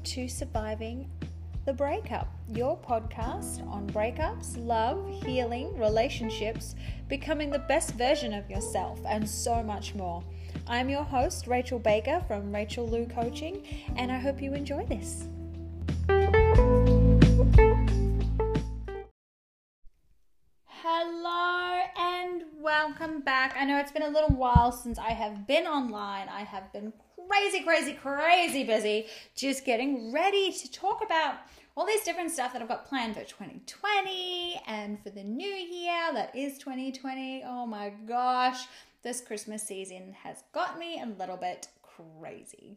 welcome to Surviving the Breakup, your podcast on breakups, love, healing, relationships, becoming the best version of yourself, and so much more. I'm your host, Rachel Baker from Rachel Lou Coaching, and I hope you enjoy this. Know it's been a little while since I have been online. I have been crazy, crazy, crazy busy just getting ready to talk about all these different stuff that I've got planned for 2020 and for the new year that is 2020. Oh my gosh, this Christmas season has got me a little bit crazy.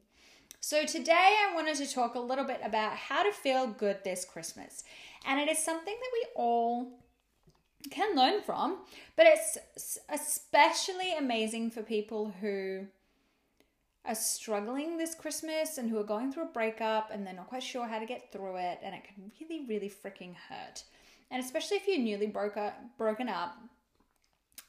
So, today I wanted to talk a little bit about how to feel good this Christmas. And it is something that we all can learn from, but it's especially amazing for people who are struggling this Christmas and who are going through a breakup and they're not quite sure how to get through it, and it can really, really freaking hurt. And especially if you're newly broke up, broken up,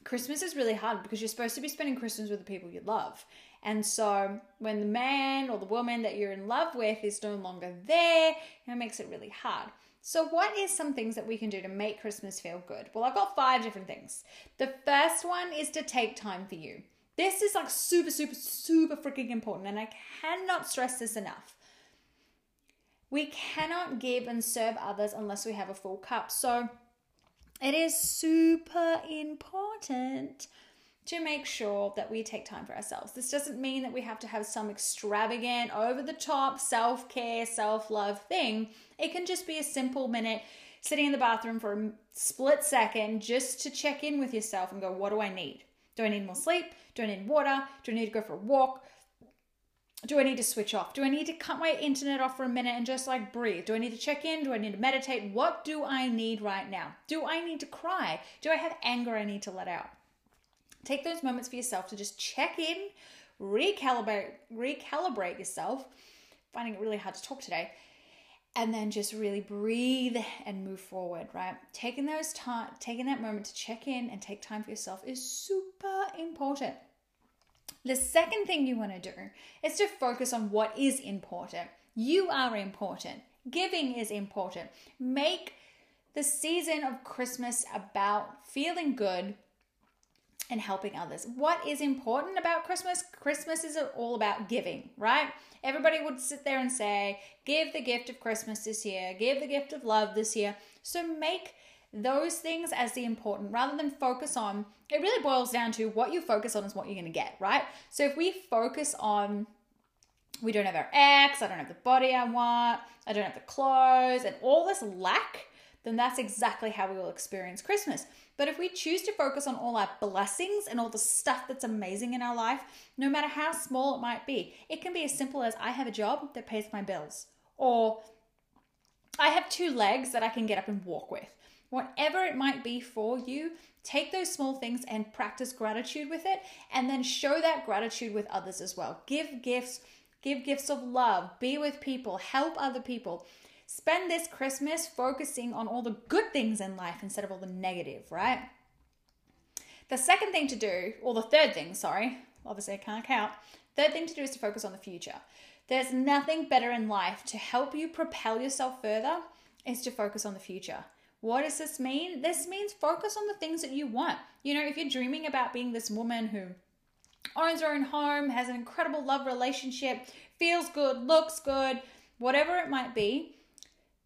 Christmas is really hard because you're supposed to be spending Christmas with the people you love. And so when the man or the woman that you're in love with is no longer there, it makes it really hard. So, what is some things that we can do to make Christmas feel good? Well, I've got five different things. The first one is to take time for you. This is like super, super, super freaking important, and I cannot stress this enough. We cannot give and serve others unless we have a full cup. So it is super important to make sure that we take time for ourselves. This doesn't mean that we have to have some extravagant, over the top self care, self love thing. It can just be a simple minute sitting in the bathroom for a split second just to check in with yourself and go, what do I need? Do I need more sleep? Do I need water? Do I need to go for a walk? Do I need to switch off? Do I need to cut my internet off for a minute and just like breathe? Do I need to check in? Do I need to meditate? What do I need right now? Do I need to cry? Do I have anger I need to let out? Take those moments for yourself to just check in, recalibrate, recalibrate yourself. Finding it really hard to talk today. And then just really breathe and move forward right? Taking those time taking that moment to check in and take time for yourself is super important. The second thing you want to do is to focus on what is important. You are important. Giving is important. Make the season of christmas about feeling good and helping others. What is important about Christmas? Christmas is all about giving, right? Everybody would sit there and say, give the gift of Christmas this year, give the gift of love this year. So make those things as the important rather than focus on it really boils down to what you focus on is what you're going to get, right? So if we focus on we don't have our ex, I don't have the body I want, I don't have the clothes, and all this lack, then that's exactly how we will experience Christmas. But if we choose to focus on all our blessings and all the stuff that's amazing in our life, no matter how small it might be, it can be as simple as I have a job that pays my bills, or I have two legs that I can get up and walk with. Whatever it might be for you, take those small things and practice gratitude with it, and then show that gratitude with others as well. Give gifts, give gifts of love, be with people, help other people. Spend this Christmas focusing on all the good things in life instead of all the negative, right? The second thing to do, or the third thing, sorry, obviously I can't count. Third thing to do is to focus on the future. There's nothing better in life to help you propel yourself further is to focus on the future. What does this mean? This means focus on the things that you want. You know, if you're dreaming about being this woman who owns her own home, has an incredible love relationship, feels good, looks good, whatever it might be,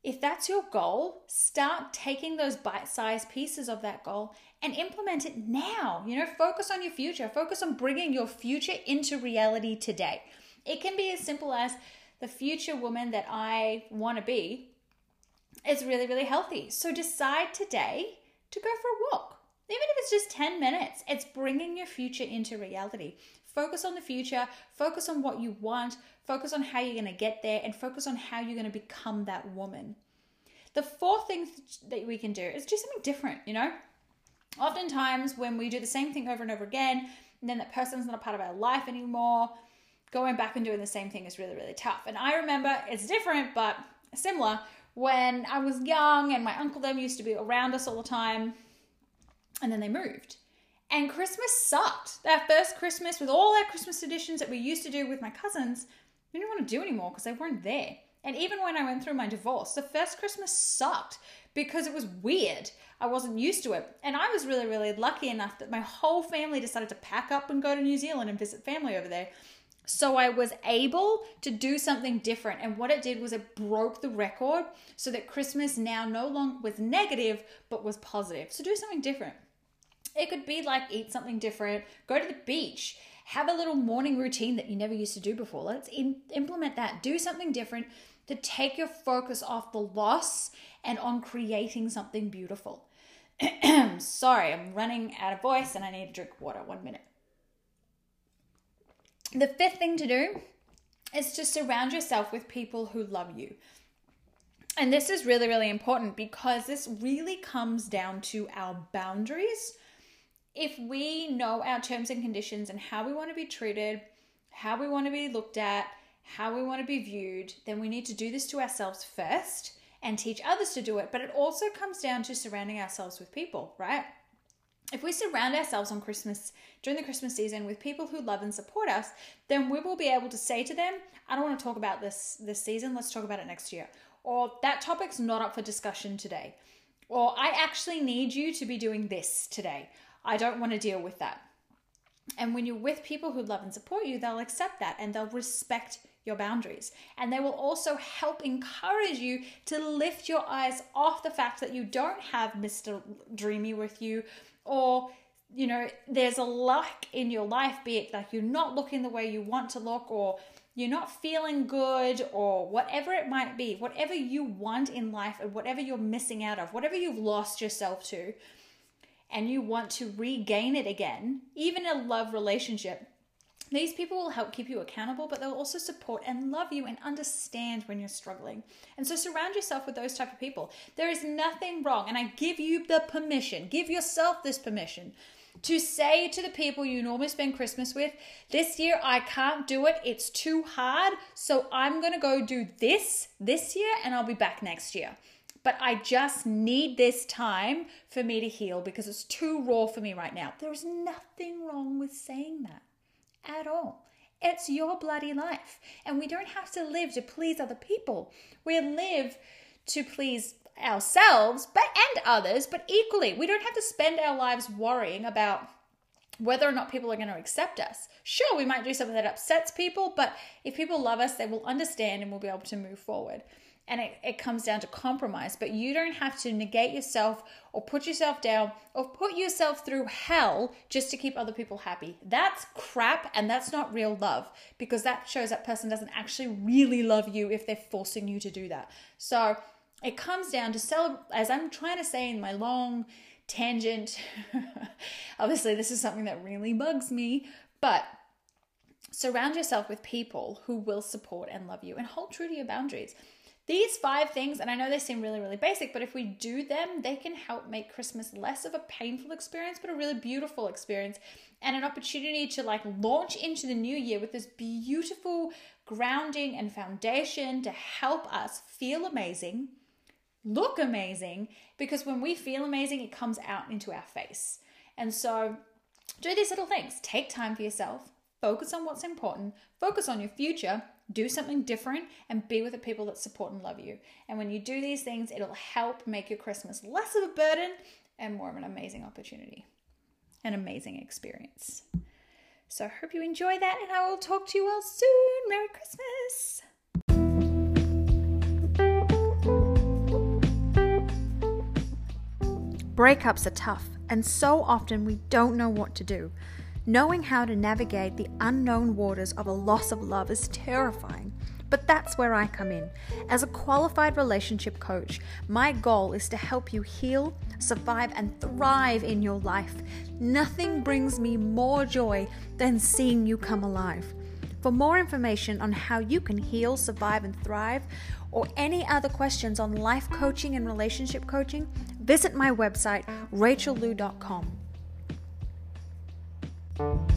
if that's your goal, start taking those bite sized pieces of that goal and implement it now. You know, focus on your future, focus on bringing your future into reality today. It can be as simple as the future woman that I want to be is really, really healthy. So decide today to go for a walk. Even if it's just 10 minutes, it's bringing your future into reality. Focus on the future, focus on what you want, focus on how you're going to get there, and focus on how you're going to become that woman. The fourth thing that we can do is do something different, you know? Oftentimes, when we do the same thing over and over again, and then that person's not a part of our life anymore, going back and doing the same thing is really, really tough. And I remember it's different, but similar when I was young and my uncle them used to be around us all the time, and then they moved. And Christmas sucked. That first Christmas with all our Christmas traditions that we used to do with my cousins, we didn't want to do anymore because they weren't there. And even when I went through my divorce, the first Christmas sucked because it was weird. I wasn't used to it. And I was really, really lucky enough that my whole family decided to pack up and go to New Zealand and visit family over there. So I was able to do something different. And what it did was it broke the record so that Christmas now no longer was negative, but was positive. So do something different. It could be like eat something different, go to the beach, have a little morning routine that you never used to do before. Let's in, implement that. Do something different to take your focus off the loss and on creating something beautiful. Sorry, I'm running out of voice and I need to drink water. One minute. The fifth thing to do is to surround yourself with people who love you. And this is really, really important because this really comes down to our boundaries. If we know our terms and conditions and how we want to be treated, how we want to be looked at, how we want to be viewed, then we need to do this to ourselves first and teach others to do it. But it also comes down to surrounding ourselves with people, right? If we surround ourselves on Christmas during the Christmas season with people who love and support us, then we will be able to say to them, I don't want to talk about this this season, let's talk about it next year. Or that topic's not up for discussion today. Or I actually need you to be doing this today. I don't want to deal with that. And when you're with people who love and support you, they'll accept that and they'll respect your boundaries. And they will also help encourage you to lift your eyes off the fact that you don't have Mr. Dreamy with you or you know there's a lack in your life be it like you're not looking the way you want to look or you're not feeling good or whatever it might be whatever you want in life and whatever you're missing out of whatever you've lost yourself to and you want to regain it again even in a love relationship these people will help keep you accountable, but they'll also support and love you and understand when you're struggling. And so surround yourself with those type of people. There is nothing wrong, and I give you the permission, give yourself this permission to say to the people you normally spend Christmas with, this year I can't do it. It's too hard. So I'm to go do this this year and I'll be back next year. But I just need this time for me to heal because it's too raw for me right now. There is nothing wrong with saying that at all. It's your bloody life. And we don't have to live to please other people. We live to please ourselves but and others, but equally. We don't have to spend our lives worrying about whether or not people are going to accept us. Sure, we might do something that upsets people, but if people love us, they will understand and we'll be able to move forward and it, it comes down to compromise. But you don't have to negate yourself or put yourself down or put yourself through hell just to keep other people happy. That's crap and that's not real love because that shows that person doesn't actually really love you if they're forcing you to do that. So it comes down to sell, as I'm trying to say in my long tangent. Obviously, this is something that really bugs me, but surround yourself with people who will support and love you and hold true to your boundaries. These five things, and I know they seem really, really basic, but if we do them, they can help make Christmas less of a painful experience, but a really beautiful experience and an opportunity to like launch into the new year with this beautiful grounding and foundation to help us feel amazing, look amazing, because when we feel amazing, it comes out into our face. And so do these little things. Take time for yourself, focus on what's important, focus on your future, do something different and be with the people that support and love you. And when you do these things, it'll help make your Christmas less of a burden and more of an amazing opportunity, an amazing experience. So I hope you enjoy that, and I will talk to you all soon. Merry Christmas! Breakups are tough, and so often we don't know what to do. Knowing how to navigate the unknown waters of a loss of love is terrifying. But that's where I come in. As a qualified relationship coach, my goal is to help you heal, survive, and thrive in your life. Nothing brings me more joy than seeing you come alive. For more information on how you can heal, survive, and thrive, or any other questions on life coaching and relationship coaching, visit my website, rachellou.com. Thank you.